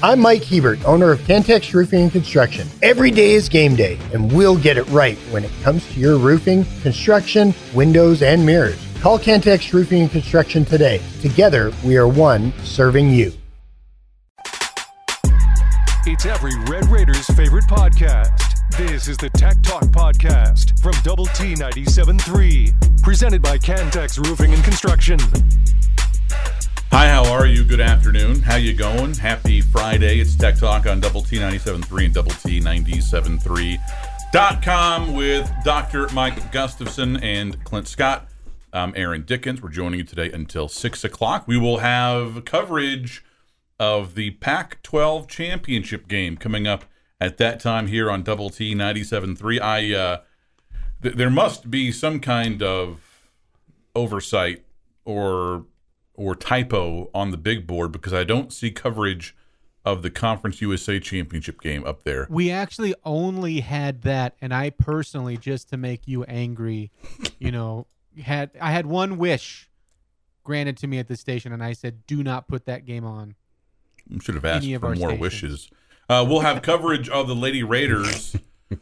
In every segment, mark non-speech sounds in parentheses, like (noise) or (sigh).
I'm Mike Hebert, owner of Cantex Roofing and Construction. Every day is game day, and we'll get it right when it comes to your roofing, construction, windows, and mirrors. Call Cantex Roofing and Construction today. Together, we are one serving you. It's every Red Raiders favorite podcast. This is the Tech Talk Podcast from Double T 97.3, presented by Cantex Roofing and Construction. Hi, how are you? Good afternoon. How you going? Happy Friday. It's Tech Talk on Double T 97.3 and Double T 97.3.com with Dr. Mike Gustafson and Clint Scott. I'm Aaron Dickens. We're joining you today until 6 o'clock. We will have coverage of the Pac 12 championship game coming up at that time here on Double T 97.3. I, uh, th- there must be some kind of oversight or or typo on the big board because I don't see coverage of the Conference USA Championship game up there. We actually only had that, and I personally, just to make you angry, you know, had I had one wish granted to me at the station, and I said, "Do not put that game on." I should have asked for more stations. wishes. Uh, we'll have coverage of the Lady Raiders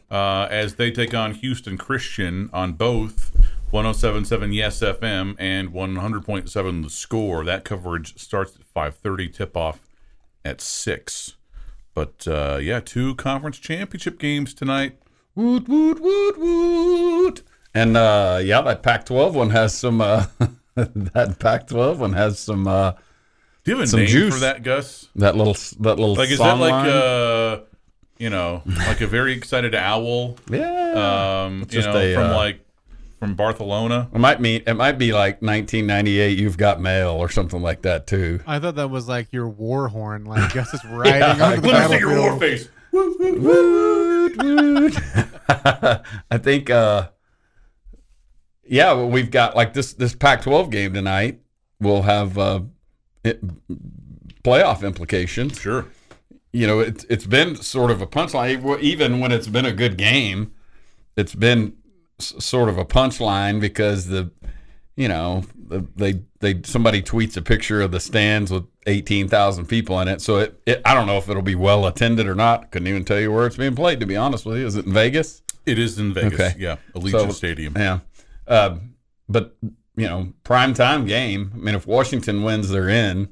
uh, as they take on Houston Christian on both 1077 Yes FM and 100.7 The Score. That coverage starts at 5:30, tip off at 6. But uh, yeah, two conference championship games tonight. Woot woot woot woot. And uh yeah, that Pac-12 one has some uh (laughs) that Pac-12 one has some uh Do you have a Some name juice. for that, Gus? that little that little Like, is that like line. uh, you know, like a very excited owl? (laughs) yeah. Um, you just know, a, from uh, like from Barcelona. it might mean it might be like 1998 you've got mail or something like that too. I thought that was like your war horn, like Gus is (laughs) riding onto the Let me see your war face. Woot woot. (laughs) I think uh yeah, well, we've got like this this Pac-12 game tonight We'll have uh it, playoff implications. Sure. you know, it's it's been sort of a punchline. Even when it's been a good game, it's been s- sort of a punchline because the, you know, the, they they somebody tweets a picture of the stands with eighteen thousand people in it. So it, it I don't know if it'll be well attended or not. Couldn't even tell you where it's being played. To be honest with you, is it in Vegas? It is in Vegas. Okay. Yeah, Allegiant So- Stadium. Yeah, uh, but you know, prime time game. I mean, if Washington wins, they're in.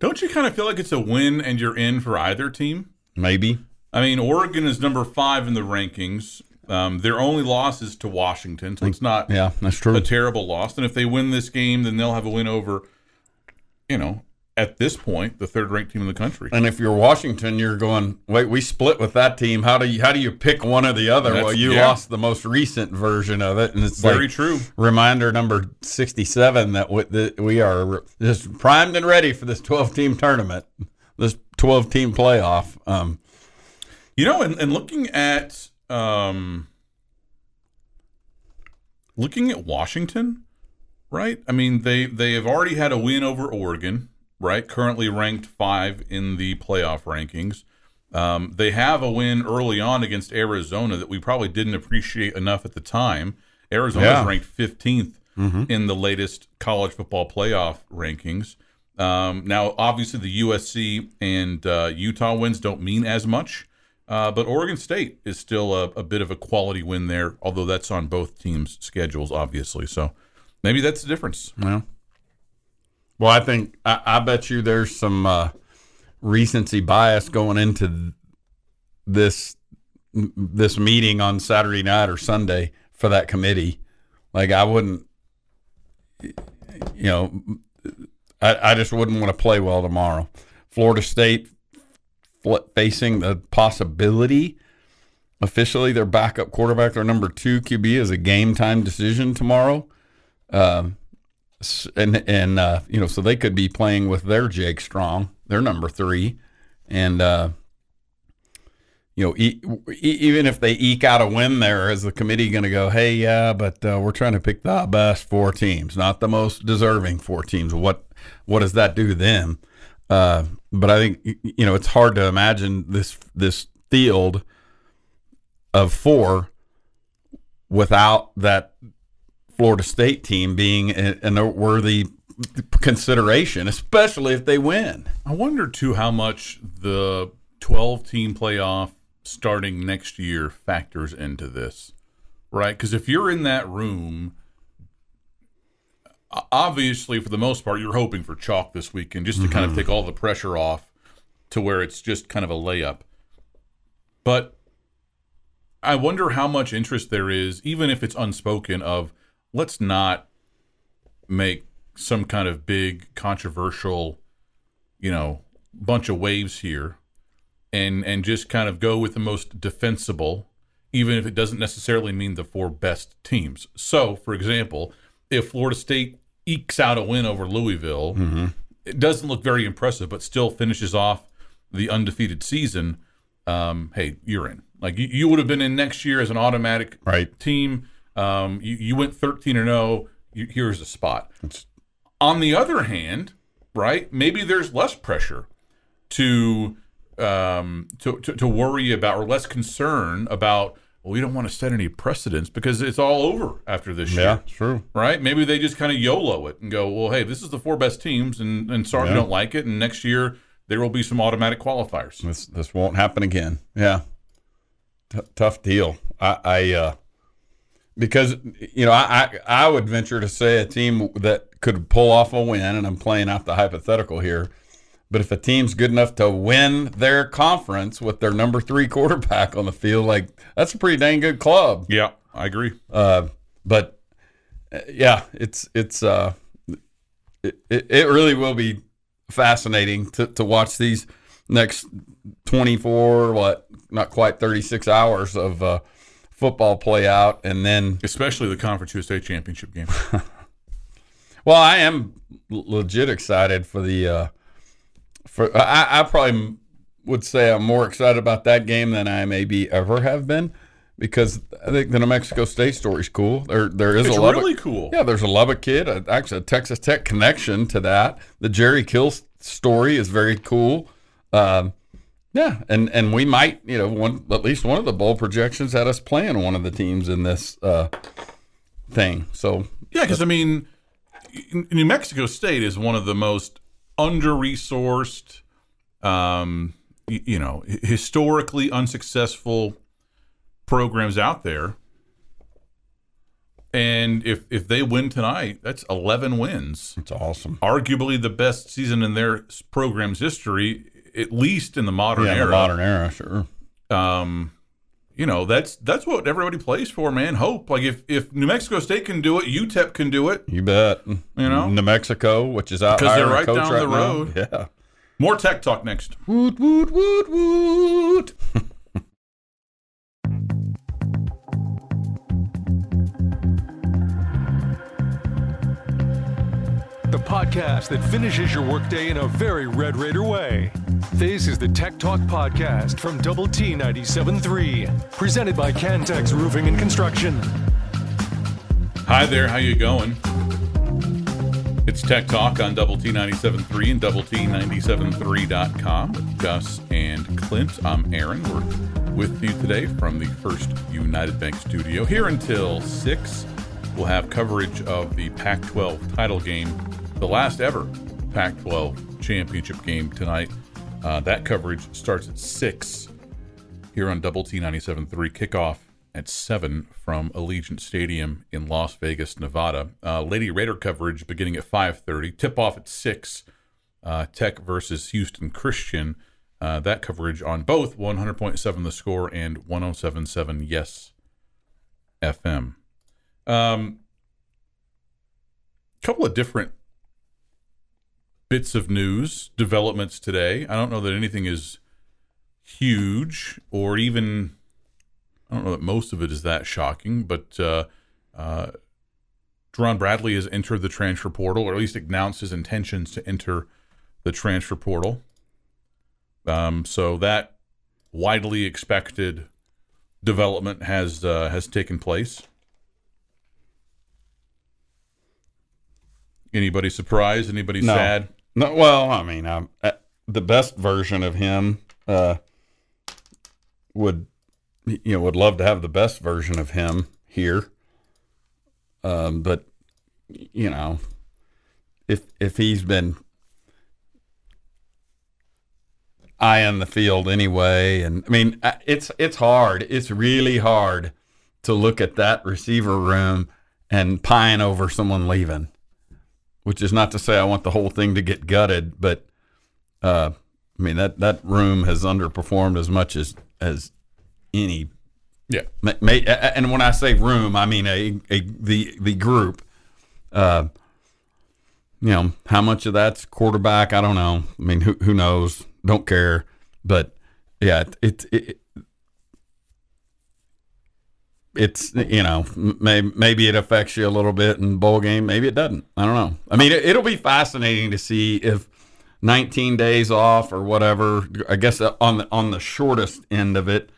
Don't you kind of feel like it's a win and you're in for either team? Maybe. I mean, Oregon is number five in the rankings. Um, their only loss is to Washington, so it's not Yeah, that's true. a terrible loss. And if they win this game, then they'll have a win over, you know, at this point, the third ranked team in the country. And if you're Washington, you're going, wait, we split with that team. How do you how do you pick one or the other? That's- well, you yeah. lost the most recent version of it, and it's Very like true. reminder number sixty-seven that we, that we are just primed and ready for this twelve-team tournament, this twelve-team playoff. Um, You know, and, and looking at um, looking at Washington, right? I mean, they they have already had a win over Oregon, right? Currently ranked five in the playoff rankings. Um, they have a win early on against Arizona that we probably didn't appreciate enough at the time. Arizona's Yeah. ranked 15th in the latest college football playoff rankings. Um, now, obviously, the USC and uh, Utah wins don't mean as much, uh, but Oregon State is still a, a bit of a quality win there, although that's on both teams' schedules, obviously. So maybe that's the difference. well, well, I think I, I bet you there's some uh, recency bias going into this this meeting on Saturday night or Sunday for that committee. Like I wouldn't, you know, I, I just wouldn't want to play well tomorrow. Florida State facing the possibility officially their backup quarterback, their number two QB, is a game time decision tomorrow. S- and and uh, you know, so they could be playing with their Jake Strong, their number three, and uh, you know, e- even if they eke out a win there, is the committee going to go, hey, yeah, but uh, we're trying to pick the best four teams, not the most deserving four teams. What what does that do to them? Uh, but I think you know it's hard to imagine this this field of four without that Florida State team being a, a noteworthy consideration, especially if they win. I wonder too how much the 12 team playoff starting next year factors into this, right? Because if you're in that room, obviously for the most part, you're hoping for chalk this weekend just to kind of mm-hmm. take all the pressure off to where it's just kind of a layup. But I wonder how much interest there is, even if it's unspoken, of let's not make some kind of big controversial, you know, bunch of waves here and and just kind of go with the most defensible, even if it doesn't necessarily mean the four best teams. So, for example, if Florida State ekes out a win over Louisville, it doesn't look very impressive, but still finishes off the undefeated season. Um, hey, you're in. Like you, you would have been in next year as an automatic Right. team. Um, you, you went 13 and 0. You, here's a spot. On the other hand, right? Maybe there's less pressure to um, to, to to worry about or less concern about. Well, we don't want to set any precedents because it's all over after this year Yeah, true. right? Maybe they just kind of YOLO it and go, well, hey, this is the four best teams, and, and sorry Yeah. we don't like it. And next year there will be some automatic qualifiers. This this won't happen again. Yeah, T- tough deal. I, I uh, because you know I, I I would venture to say a team that could pull off a win, and I'm playing out the hypothetical here. But if a team's good enough to win their conference with their number three (laughs) quarterback on the field, like that's a pretty dang good club. Yeah, I agree. Uh, but uh, yeah, it's it's uh, it, it it really will be fascinating to, to watch these next 24 what not quite 36 hours of uh, football play out and then Especially the Conference USA Championship game. (laughs) well i am legit excited for the uh for i i probably would say i'm more excited about that game than i maybe ever have been because i think the new mexico state story is cool there there is It's a Lubbock, really cool. yeah there's a lubbock kid uh, actually a texas tech connection to that the jerry kill story is very cool um yeah, and and we might, you know, one at least one of the bowl projections had us playing one of the teams in this uh, thing. So Yeah, because I mean, New Mexico State is one of the most under-resourced, um, y- you know, historically unsuccessful programs out there. And if if they win tonight, that's eleven wins. it's awesome. Arguably the best season in their program's history, at least in the modern Yeah, in era. the modern era, sure. um, you know, that's that's what everybody plays for, man. Hope. Like if if New Mexico State can do it, UTEP can do it. You bet. You know? New Mexico, which is out 'Cause they're right down right the now. road. Yeah. More tech talk next. Woot woot woot woot. (laughs) podcast that finishes your workday in a very Red Raider way. This is the Tech Talk Podcast from Double T 97.3, presented by Cantex Roofing and Construction. Hi there, how you going? It's Tech Talk on Double T 97.3 and Double T 97.3.com with Gus and Clint. I'm Aaron. We're with you today from the First United Bank studio. Here until 6, we'll have coverage of the Pac 12 title game, the last ever Pac 12 championship game tonight. Uh, that coverage starts at 6 here on Double T 97.3 kickoff at 7 from Allegiant Stadium in Las Vegas, Nevada. Uh, Lady Raider coverage beginning at 5.30. Tip-off at 6. Uh, Tech versus Houston Christian. Uh, that coverage on both 100.7 The Score and 107.7 Yes FM. Um, couple of different bits of news, developments today. I don't know that anything is huge or even I don't know that most of it is that shocking, but uh, uh, Bradley has entered the transfer portal, or at least announced his intentions to enter the transfer portal. Um, so that widely expected development has uh, has taken place. Anybody surprised? Anybody No. sad? No, well, I mean, uh, the best version of him uh, would, you know, would love to have the best version of him here. Um, but you know, if if he's been eyeing the field anyway, and I mean it's it's hard. It's really hard to look at that receiver room and pine over someone leaving. Which is not to say I want the whole thing to get gutted, but uh, I mean that that room has underperformed as much as as any Yeah. Ma- ma- and when I say room, I mean a, a the the group. Uh, you know how much of that's quarterback? I don't know. I mean, who who knows? Don't care. But yeah, it, it, it it's you know maybe maybe it affects you a little bit in bowl game. Maybe it doesn't. I don't know. I mean, it, it'll be fascinating to see if 19 days off or whatever. I guess on the on the shortest end of it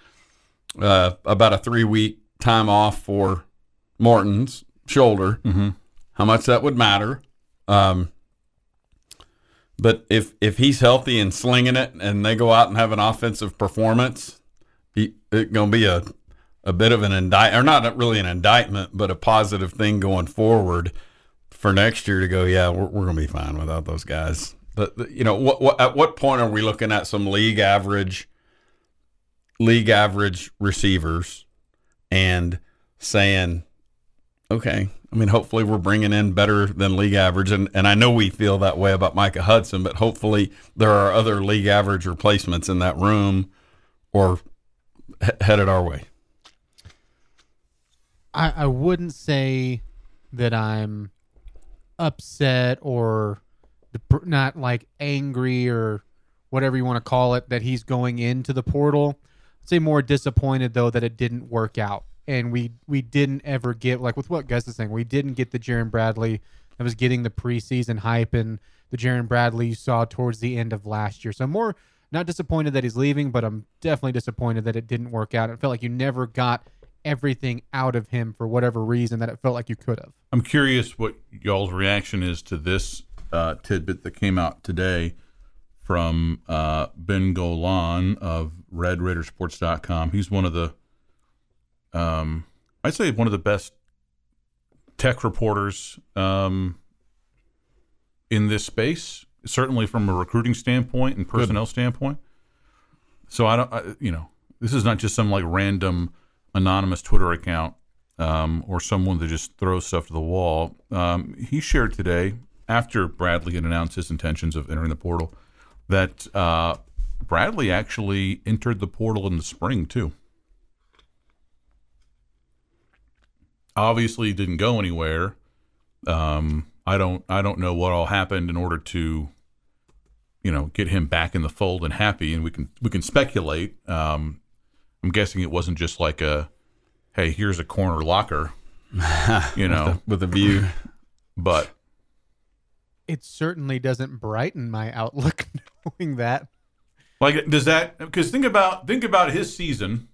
uh, about a three week time off for Morton's shoulder. Mm-hmm. How much that would matter. Um, but if if he's healthy and slinging it, and they go out and have an offensive performance, he it's gonna be a a bit of an indict or not really an indictment, but a positive thing going forward for next year to go. Yeah, we're, we're gonna be fine without those guys. But you know, what, what at what point are we looking at some league average? league average receivers and saying, okay, I mean, hopefully we're bringing in better than league average. And, and I know we feel that way about Micah Hudson, but hopefully there are other league average replacements in that room or he- headed our way. I, I wouldn't say that I'm upset or not like angry or whatever you want to call it that he's going into the portal. I'd say more disappointed though that it didn't work out and we we didn't ever get like with what Gus is saying we didn't get the Jerand Bradley that was getting the preseason hype and the Jerand Bradley you saw towards the end of last year. So more not disappointed that he's leaving, but I'm definitely disappointed that it didn't work out. It felt like you never got everything out of him for whatever reason that it felt like you could have. I'm curious what y'all's reaction is to this uh, tidbit that came out today from uh, Ben Golan of RedRaidersports.com. He's one of the, um, I'd say, one of the best tech reporters um, in this space. Certainly from a recruiting standpoint and personnel standpoint. So I don't, I, you know, this is not just some like random anonymous Twitter account um, or someone that just throws stuff to the wall. Um, he shared today, after Bradley had announced his intentions of entering the portal, that uh, Bradley actually entered the portal in the spring too. Obviously, didn't go anywhere. Um, I don't. I don't know what all happened in order to, you know, get him back in the fold and happy. And we can we can speculate. Um, I'm guessing it wasn't just like a, hey, here's a corner locker, (laughs) you know. with a view. (laughs) But It certainly doesn't brighten my outlook (laughs) knowing that. like, does that? Because think about think about his season,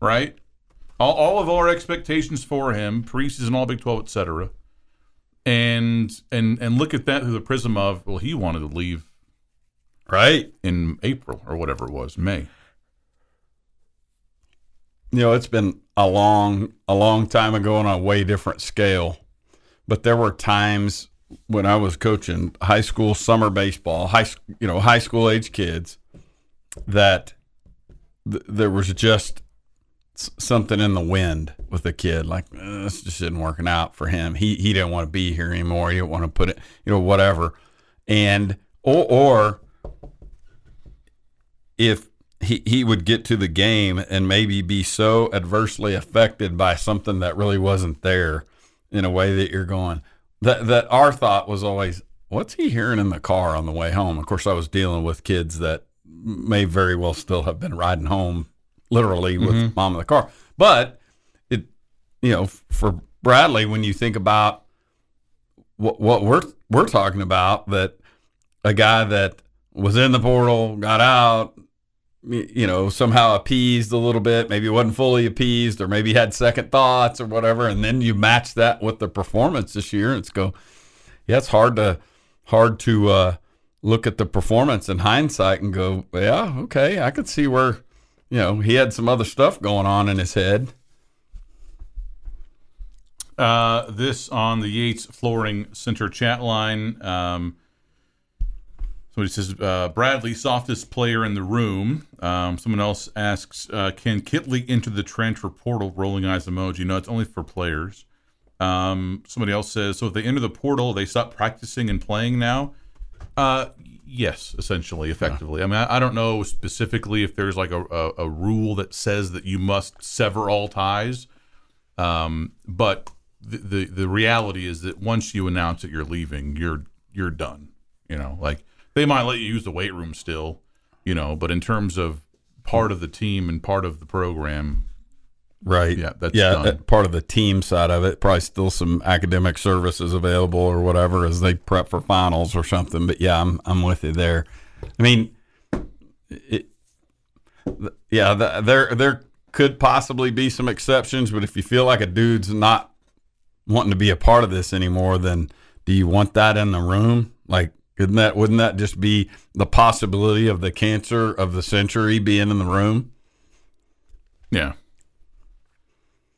right? All, all of our expectations for him, preseason, all Big Twelve, etc. And and and look at that through the prism of well, he wanted to leave Right. in April or whatever it was, May. You know, it's been a long, a long time ago on a way different scale. But there were times when I was coaching high school summer baseball, high, you know, high school age kids, that th- there was just s- something in the wind with the kid. Like "Uh, this just isn't working out for him. He he didn't want to be here anymore. He didn't want to put it, you know, whatever. And or or if he, he would get to the game and maybe be so adversely affected by something that really wasn't there in a way that you're going that that our thought was always what's he hearing in the car on the way home? Of course i was dealing with kids that may very well still have been riding home literally with mm-hmm. mom in the car. But it you know for bradley when you think about what, what we're we're talking about that a guy that was in the portal got out you know, somehow appeased a little bit. Maybe wasn't fully appeased, or maybe had second thoughts or whatever. And then you match that with the performance this year, and it's go, yeah, it's hard to hard to uh, look at the performance in hindsight and go, yeah, okay, I could see where, you know, he had some other stuff going on in his head. Uh, this on the Yates Flooring Center chat line. Um, somebody says uh, Bradley, softest player in the room. Um, someone else asks, uh, can Kittley enter the transfer portal? Rolling eyes emoji. No, it's only for players. Um, somebody else says, so if they enter the portal, they stop practicing and playing now. Uh, yes, essentially, effectively. I mean, I, I don't know specifically if there's like a, a, a rule that says that you must sever all ties. Um, but the, the the reality is that once you announce that you're leaving, you're you're done. You know, like they might let you use the weight room still, you know, but in terms of part of the team and part of the program, Right. Yeah, that's yeah. done. uh, Part of the team side of it. Probably still some academic services available or whatever as they prep for finals or something. But yeah, I'm I'm with you there. I mean, it, yeah, th- there there could possibly be some exceptions, but if you feel like a dude's not wanting to be a part of this anymore, then do you want that in the room? Like, couldn't that wouldn't that just be the possibility of the cancer of the century being in the room? yeah.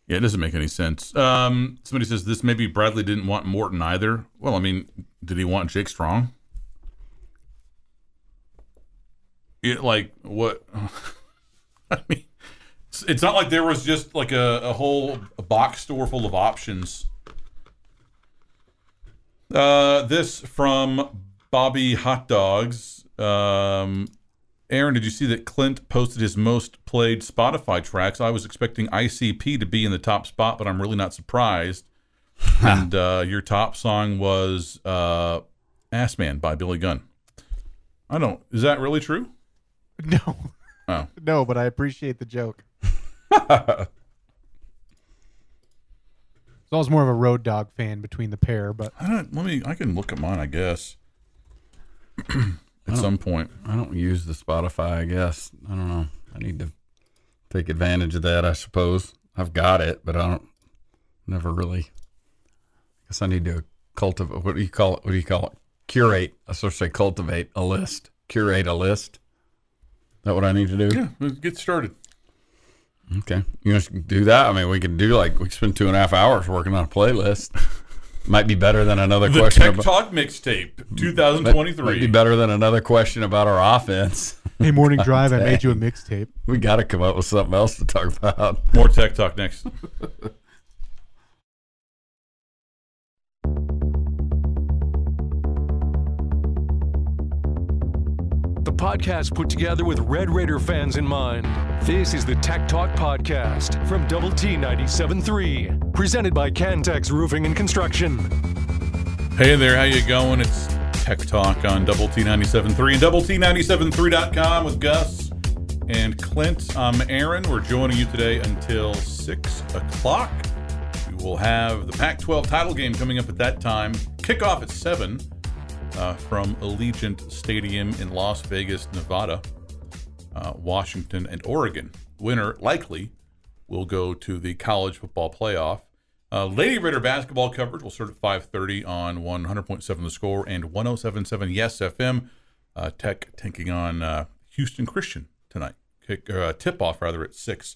Yeah, it doesn't make any sense. Um, somebody says this maybe Bradley didn't want Morton either. Well, I mean, did he want Jake Strong? It, like what? (laughs) I mean, it's, it's not like there was just like a, a whole box store full of options. Uh, this from Bobby Hot Dogs. Um, Aaron, did you see that Clint posted his most played Spotify tracks? I was expecting ICP to be in the top spot, but I'm really not surprised. (laughs) and uh, your top song was uh, Ass Man by Billy Gunn. I don't. Is that really true? (laughs) No. Oh. (laughs) No, but I appreciate the joke. So I was more of a Road Dog fan between the pair, but I don't. Let me. I can look at mine. I guess. (clears throat) at some point. I don't use the Spotify, I guess. I don't know. I need to take advantage of that, I suppose. I've got it, but I don't never really I guess I need to cultivate what do you call it? What do you call it? Curate. I supposed to say cultivate a list. Curate a list. Is that what I need to do? Yeah. Let's get started. Okay. You to do that? I mean, we could do like we spend two and a half hours working on a playlist. (laughs) Might be better than another The question Tech about Talk mixtape, might- might be better than another question about our offense. hey, morning (laughs) drive, I made you a mixtape. We got to come up with something else to talk about. More Tech Talk next. (laughs) The podcast put together with Red Raider fans in mind. This is the Tech Talk Podcast from Double T 97.3, presented by Cantex Roofing and Construction. Hey there, how you going? It's Tech Talk on Double T 97.3 and Double T97.3.com with Gus and Clint. I'm Aaron. We're joining you today until 6 o'clock. We will have the Pac 12 title game coming up at that time. Kickoff at 7 uh, from Allegiant Stadium in Las Vegas, Nevada. Uh, Washington and Oregon. Winner likely will go to the college football playoff. Uh, Lady Raider basketball coverage will start at 5:30 on 100.7 The Score and 107.7 Yes FM. Uh, Tech taking on uh, Houston Christian tonight. Kick uh, tip off rather at six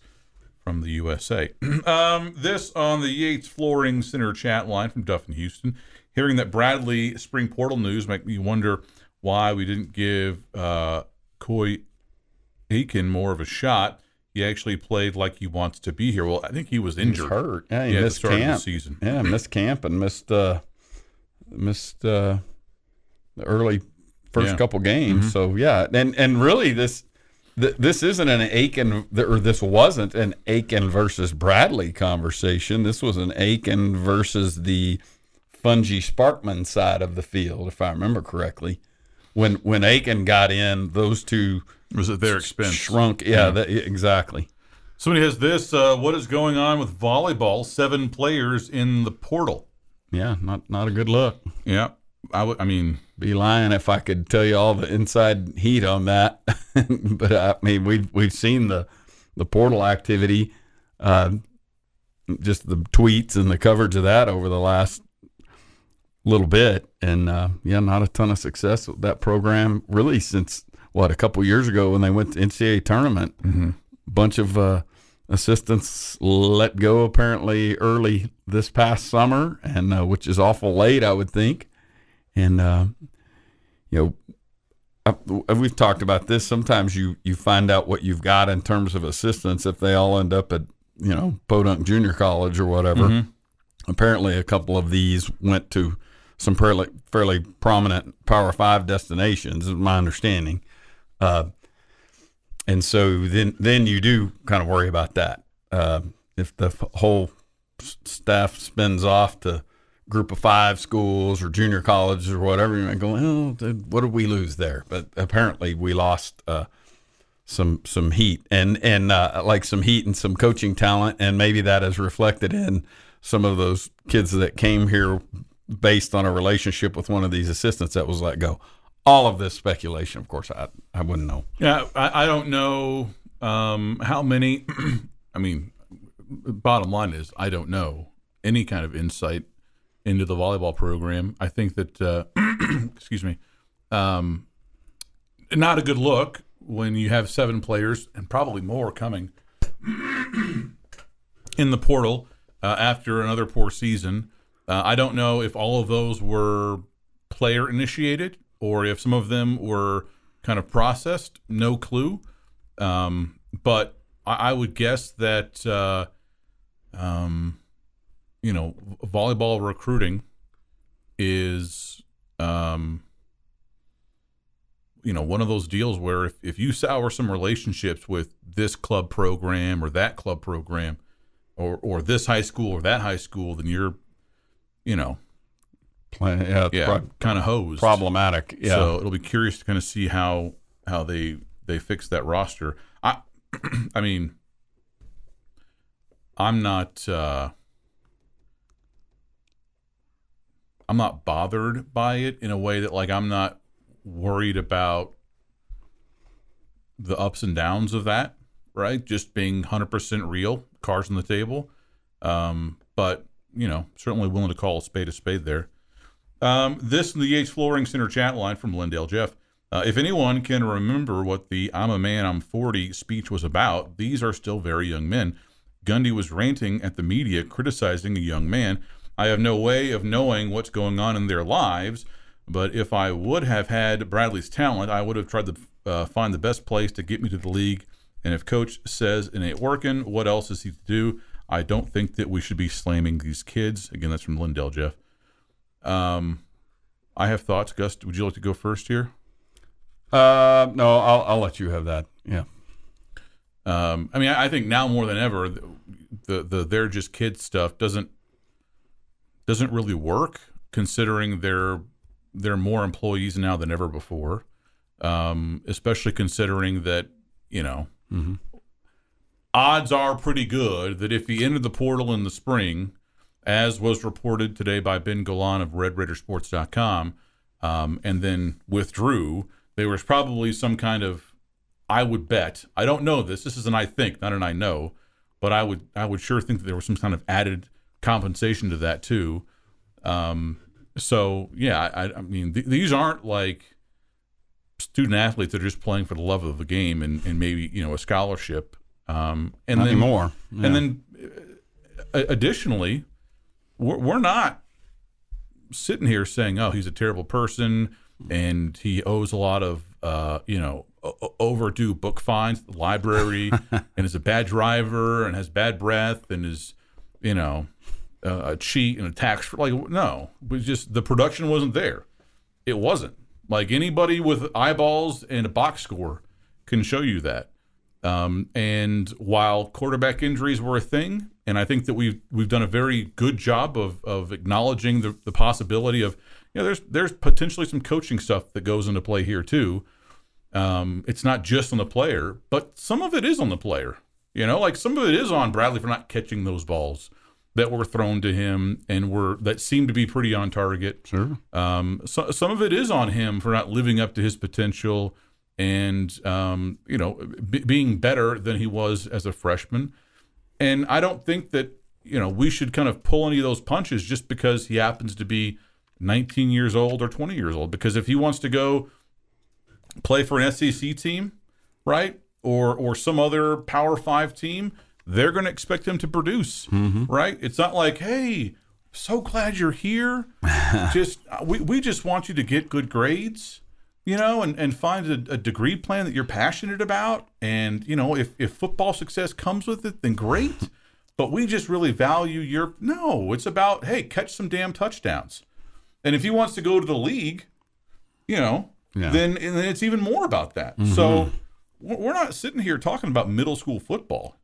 from the USA. (clears throat) um, this on the Yates Flooring Center chat line from Duff in Houston. Hearing that Bradley spring portal news make me wonder why we didn't give uh, Coy Eakin more of a shot. He actually played like he wants to be here. Well, I think he was He was injured. hurt. Yeah, he Yeah, missed start of the camp. season. Yeah, missed camp and missed uh, missed uh, the early first Yeah. couple games. So yeah, and and really this th- this isn't an Eakin or this wasn't an Eakin versus Bradley conversation. This was an Eakin versus the Fouonji Sparkman side of the field, if I remember correctly. When when Eakin got in, those two Was at their expense. shrunk. Yeah, that, exactly. Somebody has this. Uh, what is going on with volleyball? Seven players in the portal. Yeah, not not a good look. Yeah, I would. I mean, be lying if I could tell you all the inside heat on that. (laughs) but I mean, we've we've seen the the portal activity, uh, just the tweets and the coverage of that over the last little bit, and uh, yeah, not a ton of success with that program really since what a couple years ago when they went to NCAA tournament. Mm-hmm. Bunch of uh, assistants let go apparently early this past summer, and uh, which is awful late, I would think. And uh, you know, I, we've talked about this. Sometimes you you find out what you've got in terms of assistants if they all end up at you know Podunk Junior College or whatever. Apparently, a couple of these went to some fairly fairly prominent Power Five destinations, is my understanding. Uh, and so then then you do kind of worry about that. Uh, if the whole staff spins off to group of five schools or junior colleges or whatever, you might go, well, what did we lose there? But apparently we lost uh, some some heat and and uh, like some heat and some coaching talent, and maybe that is reflected in some of those kids that came here based on a relationship with one of these assistants that was let go. All of this speculation, of course, I I wouldn't know. Yeah, I, I don't know um, how many. (clears throat) I mean, bottom line is I don't know any kind of insight into the volleyball program. I think that, uh, (clears throat) excuse me, um, not a good look when you have seven players and probably more coming (clears throat) in the portal uh, after another poor season. Uh, I don't know if all of those were player initiated or if some of them were kind of processed. No clue. Um, but I, I would guess that, uh, um, you know, volleyball recruiting is, um, you know, one of those deals where if, if you sour some relationships with this club program or that club program or, or this high school or that high school, then you're, you know, Plan- yeah, yeah, prob- kind of hosed. problematic. Yeah. So it'll be curious to kind of see how how they they fix that roster. I (clears throat) I mean I'm not uh I'm not bothered by it in a way that like I'm not worried about the ups and downs of that, right? Just being 100% real, cards on the table. Um, but, you know, certainly willing to call a spade a spade there. Um, this in the Yates Flooring Center chat line from Lindale Jeff. Uh, if anyone can remember what the I'm a man, I'm 40 speech was about, these are still very young men. Gundy was ranting at the media, criticizing a young man. I have no way of knowing what's going on in their lives, but if I would have had Bradley's talent, I would have tried to uh, find the best place to get me to the league. And if coach says it ain't working, what else is he to do? I don't think that we should be slamming these kids. Again, that's from Lindale Jeff. Um, I have thoughts. Gus, would you like to go first here? Uh, no, I'll I'll let you have that. Yeah. Um, I mean, I, I think now more than ever, the, the the they're just kids stuff doesn't doesn't really work, considering they're they're more employees now than ever before. Um, especially considering that you know odds are pretty good that if he entered the portal in the spring, as was reported today by Ben Golan of RedRaidersports.com, um, and then withdrew, there was probably some kind of, I would bet, I don't know this. This is an I think, not an I know, but I would I would sure think that there was some kind of added compensation to that too. Um, so yeah, I, I mean th- these aren't like student athletes that are just playing for the love of the game and, and maybe you know a scholarship. Um, and Not then more, Yeah. and then uh, additionally, we're, we're not sitting here saying, "Oh, he's a terrible person and he owes a lot of uh, you know o- overdue book fines the library (laughs) and is a bad driver and has bad breath and is you know uh, a cheat and a tax like no, but just the production wasn't there. It wasn't like anybody with eyeballs and a box score can show you that. Um, and while quarterback injuries were a thing, and I think that we've we've done a very good job of of acknowledging the, the possibility of you know there's there's potentially some coaching stuff that goes into play here too. Um, it's not just on the player, but some of it is on the player. You know, like some of it is on Bradley for not catching those balls that were thrown to him and were that seemed to be pretty on target. Sure. Um, so, some of it is on him for not living up to his potential and um, you know b- being better than he was as a freshman. And I don't think that you know we should kind of pull any of those punches just because he happens to be 19 years old or 20 years old. Because if he wants to go play for an SEC team, right, or or some other Power Five team, they're going to expect him to produce, right? It's not like, hey, so glad you're here. (laughs) just we, we just want you to get good grades, you know, and, and find a, a degree plan that you're passionate about. And, you know, if, if football success comes with it, then great. But we just really value your no, it's about, hey, catch some damn touchdowns. And if he wants to go to the league, you know, Yeah. then and then it's even more about that. So we're not sitting here talking about middle school football.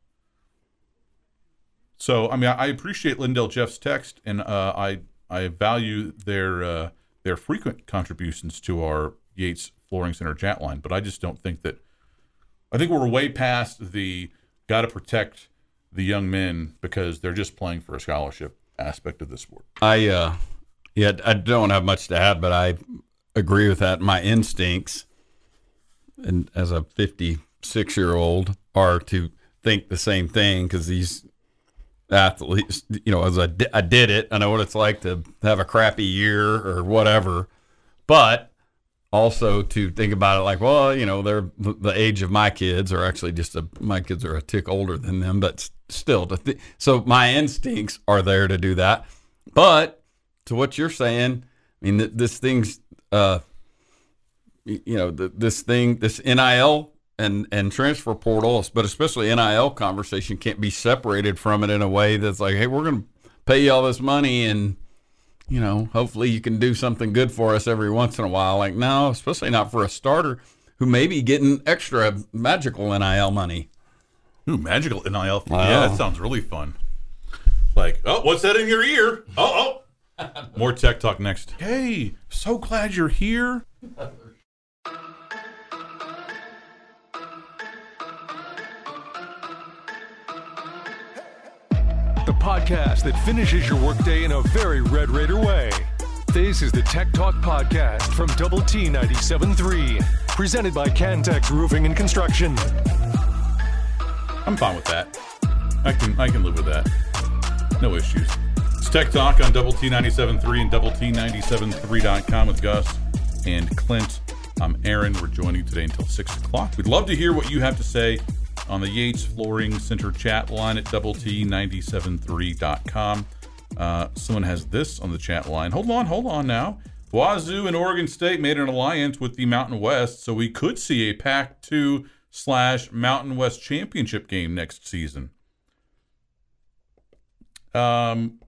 So I mean, I I appreciate Lindale Jeff's text, and uh, I I value their uh, their frequent contributions to our Yates Flooring Center chat line. But I just don't think that. I think we're way past the got to protect the young men because they're just playing for a scholarship aspect of the sport. I uh yeah, I don't have much to add, but I agree with that. My instincts and as a 56 year old are to think the same thing because these athletes, you know, as I, I did it, I know what it's like to have a crappy year or whatever, but also to think about it like, well, you know, they're the age of my kids, or actually just a, my kids are a tick older than them, but still, to th- so my instincts are there to do that. But to what you're saying, I mean, th- this thing's, uh, you know, th- this thing, this NIL and and transfer portals, but especially NIL conversation can't be separated from it in a way that's like, hey, we're going to pay you all this money and you know, hopefully you can do something good for us every once in a while. Like, no, especially not for a starter who may be getting extra magical NIL money. Ooh, magical NIL. Wow. Yeah, that sounds really fun. Like, oh, what's that in your ear? Oh, oh. (laughs) More tech talk next. Hey, so glad you're here. (laughs) The podcast that finishes your workday in a very Red Raider way. This is the Tech Talk Podcast from Double T 97.3, presented by Cantex Roofing and Construction. I'm fine with that. I can I can live with that. No issues. It's Tech Talk on Double T 97.3 and Double T 97.3.com with Gus and Clint. I'm Aaron. We're joining you today until six o'clock. We'd love to hear what you have to say on the Yates Flooring Center chat line at Double T 97.3.com. Uh, someone has this on the chat line. Hold on, hold on now. Wazoo and Oregon State made an alliance with the Mountain West, so we could see a Pac 2 slash Mountain West championship game next season. Um,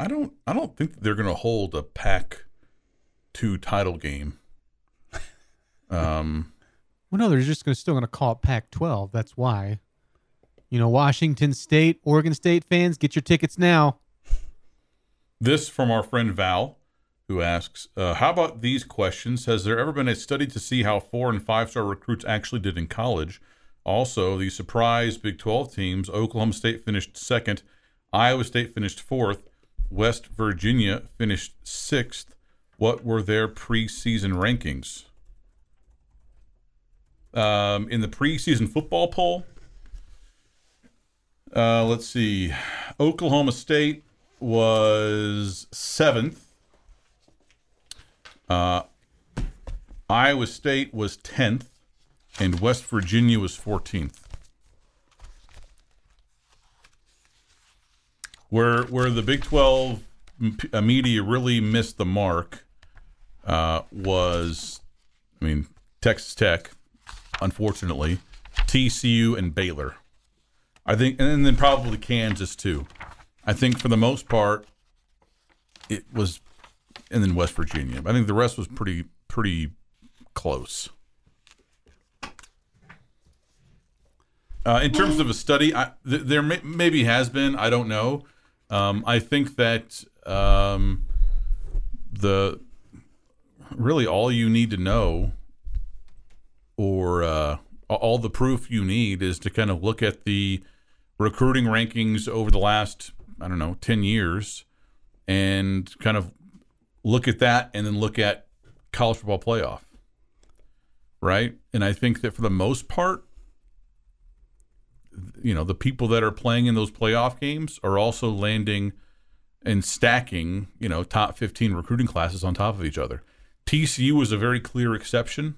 I don't, I don't think they're going to hold a Pac 2 title game. (laughs) Um, Well, no, they're just gonna, still going to call it Pac-12. That's why. You know, Washington State, Oregon State fans, get your tickets now. This from our friend Val, who asks, uh, "How about these questions? Has there ever been a study to see how four and five star recruits actually did in college? Also, the surprise Big Twelve teams: Oklahoma State finished second, Iowa State finished fourth, West Virginia finished sixth. What were their preseason rankings? Um, in the preseason football poll, uh, let's see, Oklahoma State." was seventh. Uh, Iowa State was tenth, and West Virginia was fourteenth. Where where the Big Twelve uh, media really missed the mark uh, was, I mean, Texas Tech, unfortunately, TCU and Baylor. I think, and then probably Kansas too. I think for the most part, it was, and then West Virginia. I think the rest was pretty pretty close. Uh, in terms of a study, I, th- there may, maybe has been. I don't know. Um, I think that um, the really all you need to know, or uh, all the proof you need, is to kind of look at the recruiting rankings over the last I don't know ten years, and kind of look at that, and then look at college football playoff, right? And I think that for the most part, you know, the people that are playing in those playoff games are also landing and stacking, you know, top 15 recruiting classes on top of each other. TCU was a very clear exception,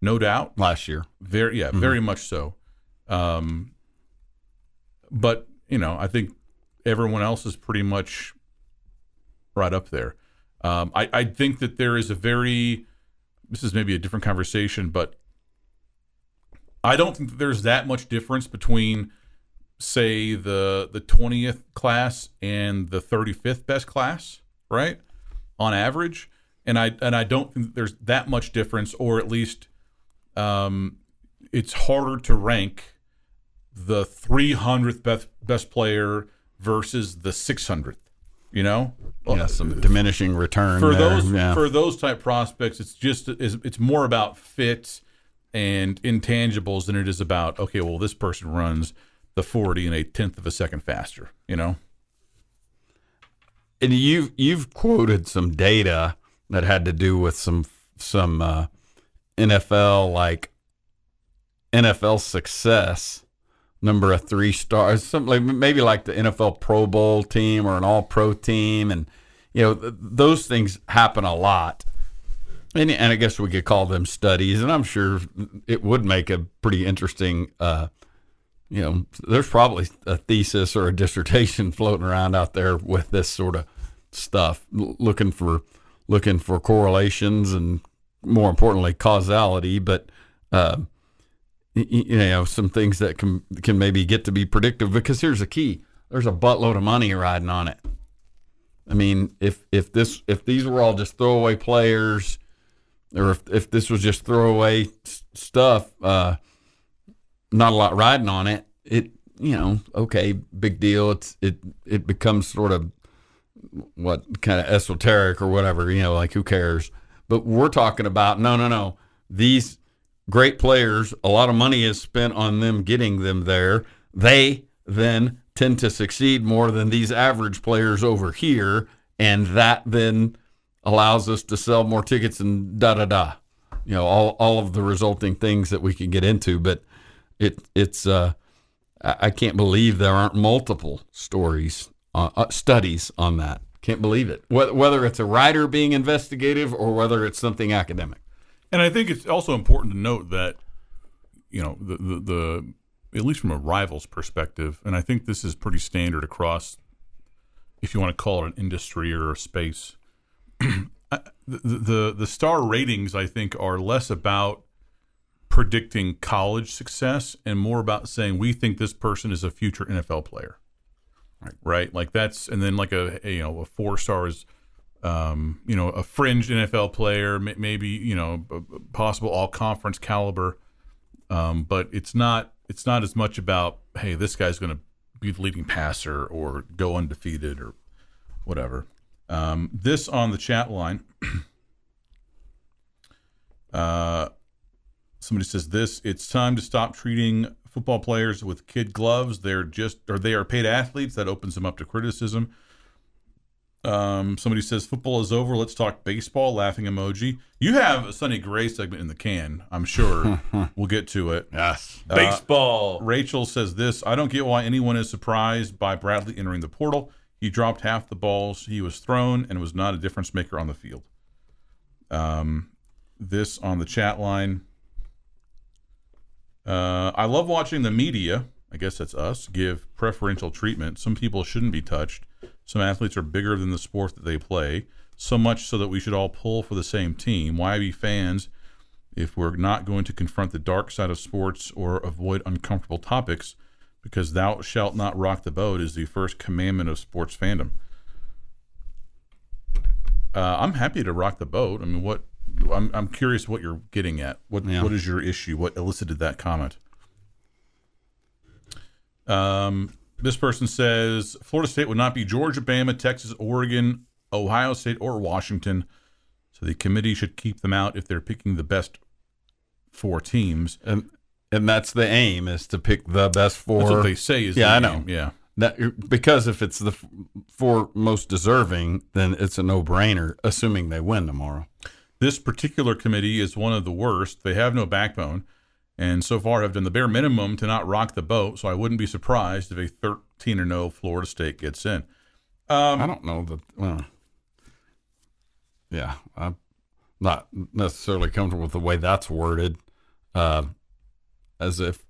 no doubt. Last year, Very, yeah, very much so. Um, but you know, I think everyone else is pretty much right up there. Um, I, I think that there is a very this is maybe a different conversation, but I don't think that there's that much difference between say the the 20th class and the 35th best class, right? On average. And I and I don't think there's that much difference or at least um, it's harder to rank the 300th best best player versus the 600th, you know? Yeah, some diminishing return for there. those yeah. for those type prospects it's just it's, it's more about fit and intangibles than it is about okay well this person runs the 40 in a tenth of a second faster you know and you've you've quoted some data that had to do with some some uh, NFL like NFL success number of three stars something like maybe like the NFL Pro Bowl team or an All Pro team and you know th- those things happen a lot. And, and I guess we could call them studies and I'm sure it would make a pretty interesting uh, you know, there's probably a thesis or a dissertation (laughs) floating around out there with this sort of stuff, looking for looking for correlations and more importantly causality. But uh, you know, some things that can can maybe get to be predictive because here's the key: there's a buttload of money riding on it. I mean, if if this if these were all just throwaway players, or if if this was just throwaway stuff. Uh, not a lot riding on it, it you know, okay, big deal. It's it it becomes sort of what kind of esoteric or whatever, you know, like who cares? But we're talking about no, no, no. These great players, a lot of money is spent on them getting them there. They then tend to succeed more than these average players over here, and that then allows us to sell more tickets and da da da. You know, all all of the resulting things that we can get into, but it it's uh I can't believe there aren't multiple stories uh, uh, studies on that. Can't believe it. Whether, it's a writer being investigative or whether it's something academic. and i think it's also important to note that you know the, the the at least from a rival's perspective and i think this is pretty standard across if you want to call it an industry or a space (clears throat) the, the the star ratings i think are less about predicting college success and more about saying we think this person is a future NFL player. Right. Right. Like that's and then like a, a, you know a four stars um you know a fringe NFL player may- maybe you know possible all conference caliber um but it's not it's not as much about hey this guy's going to be the leading passer or go undefeated or whatever. Um this on the chat line (clears throat) uh somebody says this it's time to stop treating football players with kid gloves they're just or they are paid athletes that opens them up to criticism um somebody says football is over let's talk baseball laughing emoji you have a Sonny Gray segment in the can i'm sure (laughs) we'll get to it Yes. Uh, Baseball. Rachel says this I don't get why anyone is surprised by Bradley entering the portal. He dropped half the balls he was thrown and was not a difference maker on the field. Um, this on the chat line. Uh, I love watching the media, I guess that's us, give preferential treatment. Some people shouldn't be touched. Some athletes are bigger than the sport that they play, so much so that we should all pull for the same team. Why be fans if we're not going to confront the dark side of sports or avoid uncomfortable topics, because thou shalt not rock the boat is the first commandment of sports fandom. Uh, I'm happy to rock the boat. I mean, what? I'm I'm curious what you're getting at. What Yeah. what is your issue? What elicited that comment? Um, this person says Florida State would not be Georgia, Bama, Texas, Oregon, Ohio State, or Washington. So the committee should keep them out if they're picking the best four teams. And and that's the aim is to pick the best four. That's what they say is Yeah, the I know. aim. Yeah. That, because if it's the f- four most deserving, then it's a no-brainer, assuming they win tomorrow. This particular committee is one of the worst. They have no backbone, and so far have done the bare minimum to not rock the boat. So I wouldn't be surprised if a 13 or no Florida State gets in. Um, I don't know that. Well, yeah, I'm not necessarily comfortable with the way that's worded, uh, as if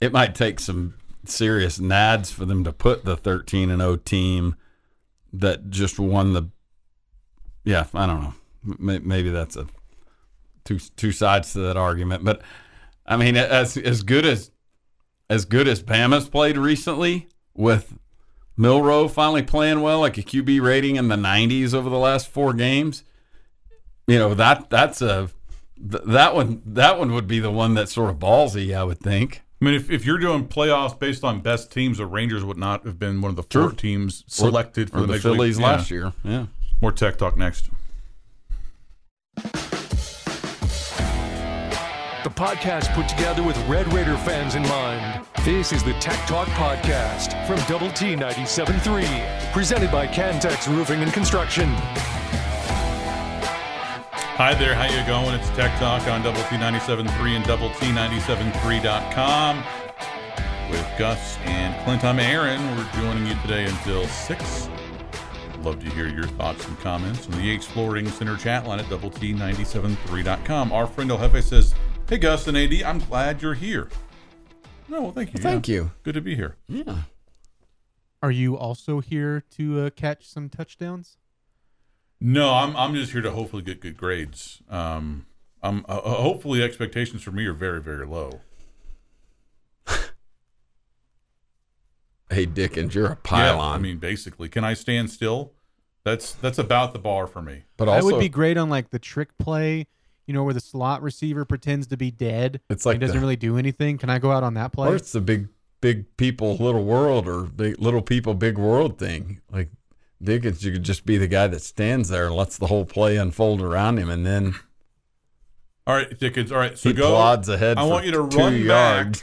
it might take some serious nads for them to put the 13 and 0 team that just won the. Yeah, I don't know. Maybe that's a two two sides to that argument, but I mean, as as good as as good as Bama's played recently, with Milroe finally playing well, like a QB rating in the 90s over the last four games, you know that that's a th- that one that one would be the one that's sort of ballsy, I would think. I mean, if, if you're doing playoffs based on best teams, the Rangers would not have been one of the four teams selected for or the, the Major League- Phillies yeah. last year. Yeah. More tech talk next. The podcast put together with Red Raider fans in mind. This is the Tech Talk Podcast from Double T 97.3, presented by Cantex Roofing and Construction. Hi there, how you going? It's Tech Talk on Double T 97.3 and Double T 97.3.com with Gus and Clint. I'm Aaron. We're joining you today until 6. Love to hear your thoughts and comments on the Yates Flooring Center chat line at Double T 97.3.com. Our friend El Jefe says, Hey Gus and AD, I'm glad you're here. No, well, thank you. Thank you. Good to be here. Yeah. Are you also here to uh, catch some touchdowns? No, I'm I'm just here to hopefully get good grades. Um, I'm uh, hopefully expectations for me are very very low. Hey Dickens, you're a pylon. Yeah, pylon. I mean, basically, can I stand still? That's that's about the bar for me. but I also would be great on like the trick play, you know, where the slot receiver pretends to be dead. It's like he doesn't the- really do anything. Can I go out on that play? or it's the big big people little world or big little people big world thing. Like Dickens, you could just be the guy that stands there and lets the whole play unfold around him, and then All right, Dickens. All right, so he go. plods ahead. I for want you to two run yards.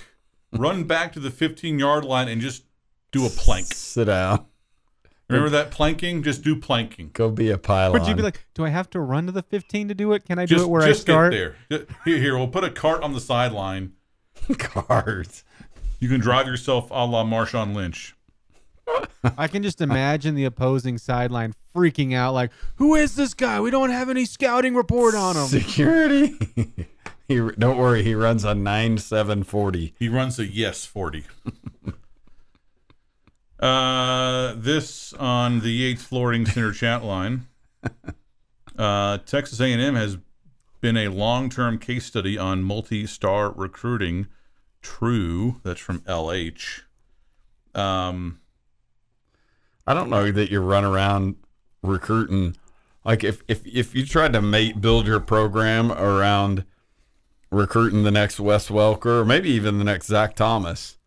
back, run back to the 15 yard line and just do a plank. Sit down. Remember that planking? Just do planking. Go be a pylon. Would you be like, do I have to run to the 15 to do it? Can I do Just it where I just start? get there. Here, here, we'll put a cart on the sideline. (laughs) cards? You can drive yourself a la Marshawn Lynch. I can just imagine the opposing sideline freaking out, like, "Who is this guy? We don't have any scouting report on him." Security. (laughs) he don't worry. He runs a nine seven forty. He runs a yes 40. Uh, this on the Yates Flooring Center chat line. (laughs) Uh, Texas A&M has been a long-term case study on multi-star recruiting. True, that's from LH. Um, I don't know that you run around recruiting. Like if if if you tried to mate build your program around recruiting the next Wes Welker or maybe even the next Zach Thomas,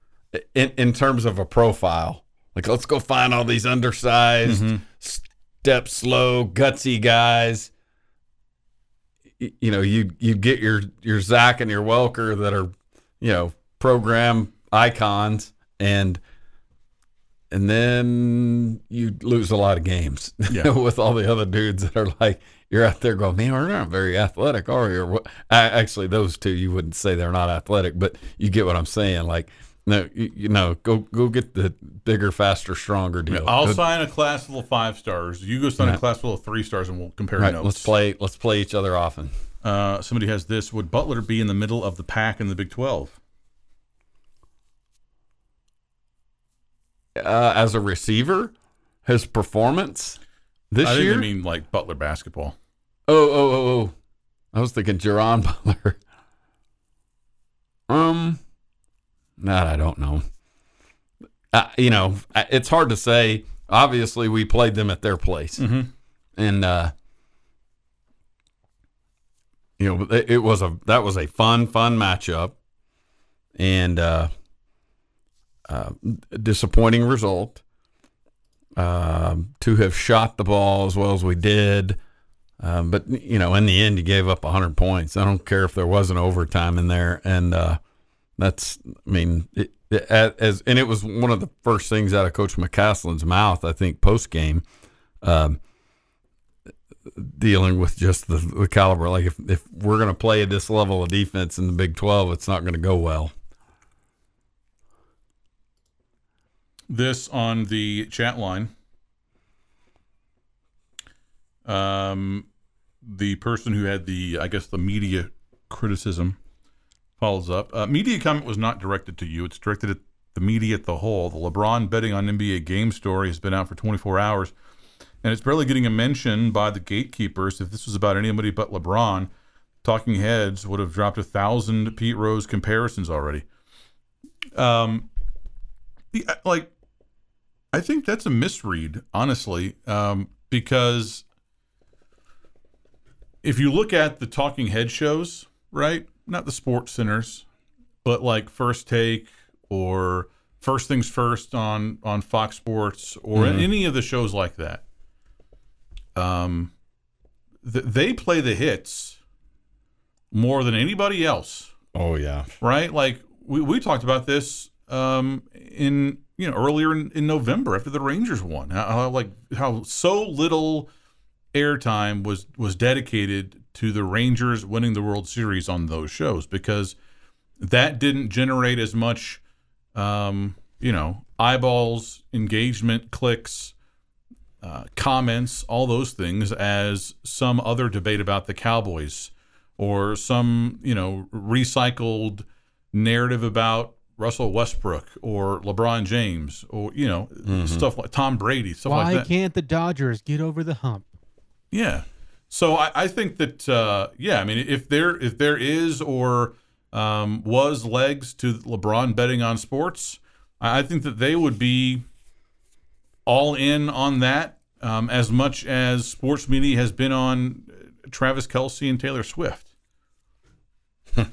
in in terms of a profile, like let's go find all these undersized, mm-hmm. step slow, gutsy guys. Y- You know, you you get your your Zach and your Welker that are, you know, program icons and and then you lose a lot of games (laughs) Yeah. with all the other dudes that are like you're out there going, man, we're not very athletic, are we? Or what? I, actually, those two you wouldn't say they're not athletic, but you get what I'm saying. Like, no, you, you know, go go get the bigger, faster, stronger deal. I'll Go- sign a class full of five stars. You go sign a class full of three stars, and we'll compare Right, notes. let's play. Let's play each other often. Uh, somebody has this. Would Butler be in the middle of the pack in the Big 12? Uh, as a receiver, his performance this I year. they mean like Butler basketball. Oh, oh, oh, oh. I was thinking Jerron Butler. (laughs) um, that I don't know. Uh, you know, it's hard to say. Obviously, we played them at their place, Mhm. and uh, you know, it, it was a that was a fun, fun matchup, and uh, uh, disappointing result. Um, to have shot the ball as well as we did. Um, but you know, in the end, you gave up 100 points. I don't care if there wasn't overtime in there, and uh, that's, I mean, it, it, as and it was one of the first things out of Coach McCasland's mouth, I think, post game, um, dealing with just the, the caliber. Like if if we're going to play at this level of defense in the Big 12, it's not going to go well. This on the chat line. Um, the person who had the, I guess, the media criticism follows up. Uh, media comment was not directed to you. It's directed at the media at the whole. The LeBron betting on NBA game story has been out for 24 hours, and it's barely getting a mention by the gatekeepers. If this was about anybody but LeBron, Talking Heads would have dropped a thousand Pete Rose comparisons already. Um, like, I think that's a misread, honestly, um, because if you look at the Talking Head shows, right, not the Sports Centers, but like First Take or First Things First on on Fox Sports or any of the shows like that, um, th- they play the hits more than anybody else Oh yeah. right? Like we, we talked about this um, in you know earlier in, in November after the Rangers won. How, how like how so little airtime was was dedicated to the Rangers winning the World Series on those shows because that didn't generate as much um, you know eyeballs, engagement, clicks. Uh, comments, all those things, as some other debate about the Cowboys or some you know recycled narrative about Russell Westbrook or LeBron James or you know stuff like Tom Brady stuff Why like that. can't the Dodgers get over the hump? Yeah. So I, I think that uh, yeah, I mean if there if there is or um, was legs to LeBron betting on sports, I think that they would be all in on that um, as much as sports media has been on uh, Travis Kelce and Taylor Swift. (laughs)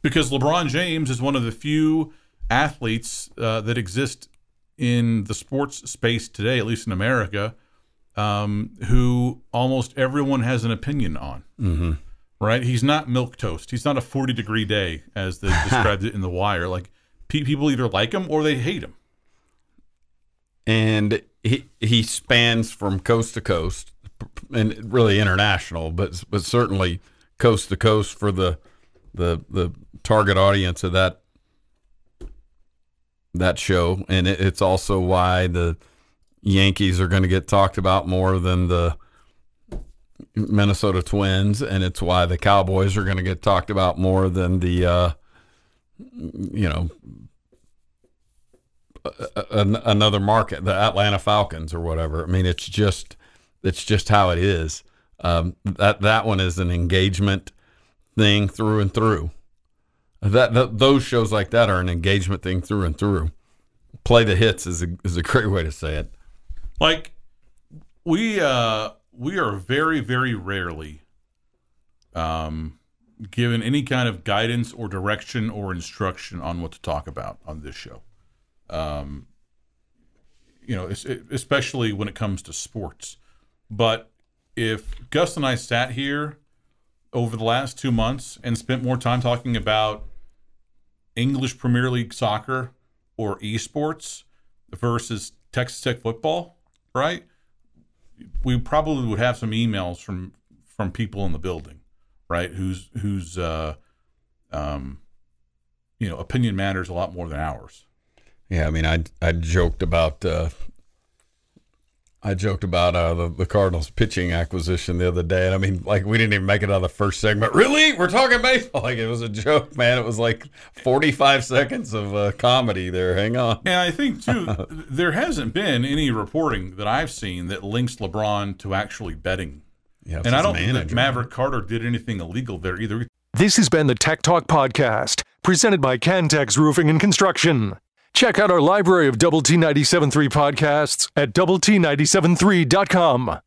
because LeBron James is one of the few athletes uh, that exist in the sports space today, at least in America, um, who almost everyone has an opinion on. Mm-hmm. Right? He's not milk toast. He's not a forty degree day, as they (laughs) described it in The Wire. Like pe- people either like him or they hate him. and he he spans from coast to coast, and really international, but but certainly coast to coast for the the the target audience of that that show, and it, it's also why the Yankees are going to get talked about more than the Minnesota Twins, and it's why the Cowboys are going to get talked about more than the uh, you know an, another market, the Atlanta Falcons or whatever. I mean, it's just it's just how it is. Um, that that one is an engagement thing through and through. That, that those shows like that are an engagement thing through and through. Play the hits is a is a great way to say it. Like we uh we are very very rarely um given any kind of guidance or direction or instruction on what to talk about on this show. Um you know, especially when it comes to sports. But if Gus and I sat here over the last 2 months and spent more time talking about English Premier League soccer or esports versus Texas Tech football, right? We probably would have some emails from from people in the building, right? Who's who's uh, um, you know opinion matters a lot more than ours. Yeah, I mean, I I joked about uh, I joked about uh, the the Cardinals pitching acquisition the other day, and I mean, like we didn't even make it out of the first segment. Really, we're talking baseball? (laughs) Like it was a joke, man. It was like forty five seconds of uh, comedy there. Hang on. And I think too, (laughs) there hasn't been any reporting that I've seen that links LeBron to actually betting. Yeah, And I don't think that Maverick Carter did anything illegal there either. This has been the Tech Talk Podcast, presented by Cantex Roofing and Construction. Check out our library of Double T 97.3 podcasts at Double T 97.3.com.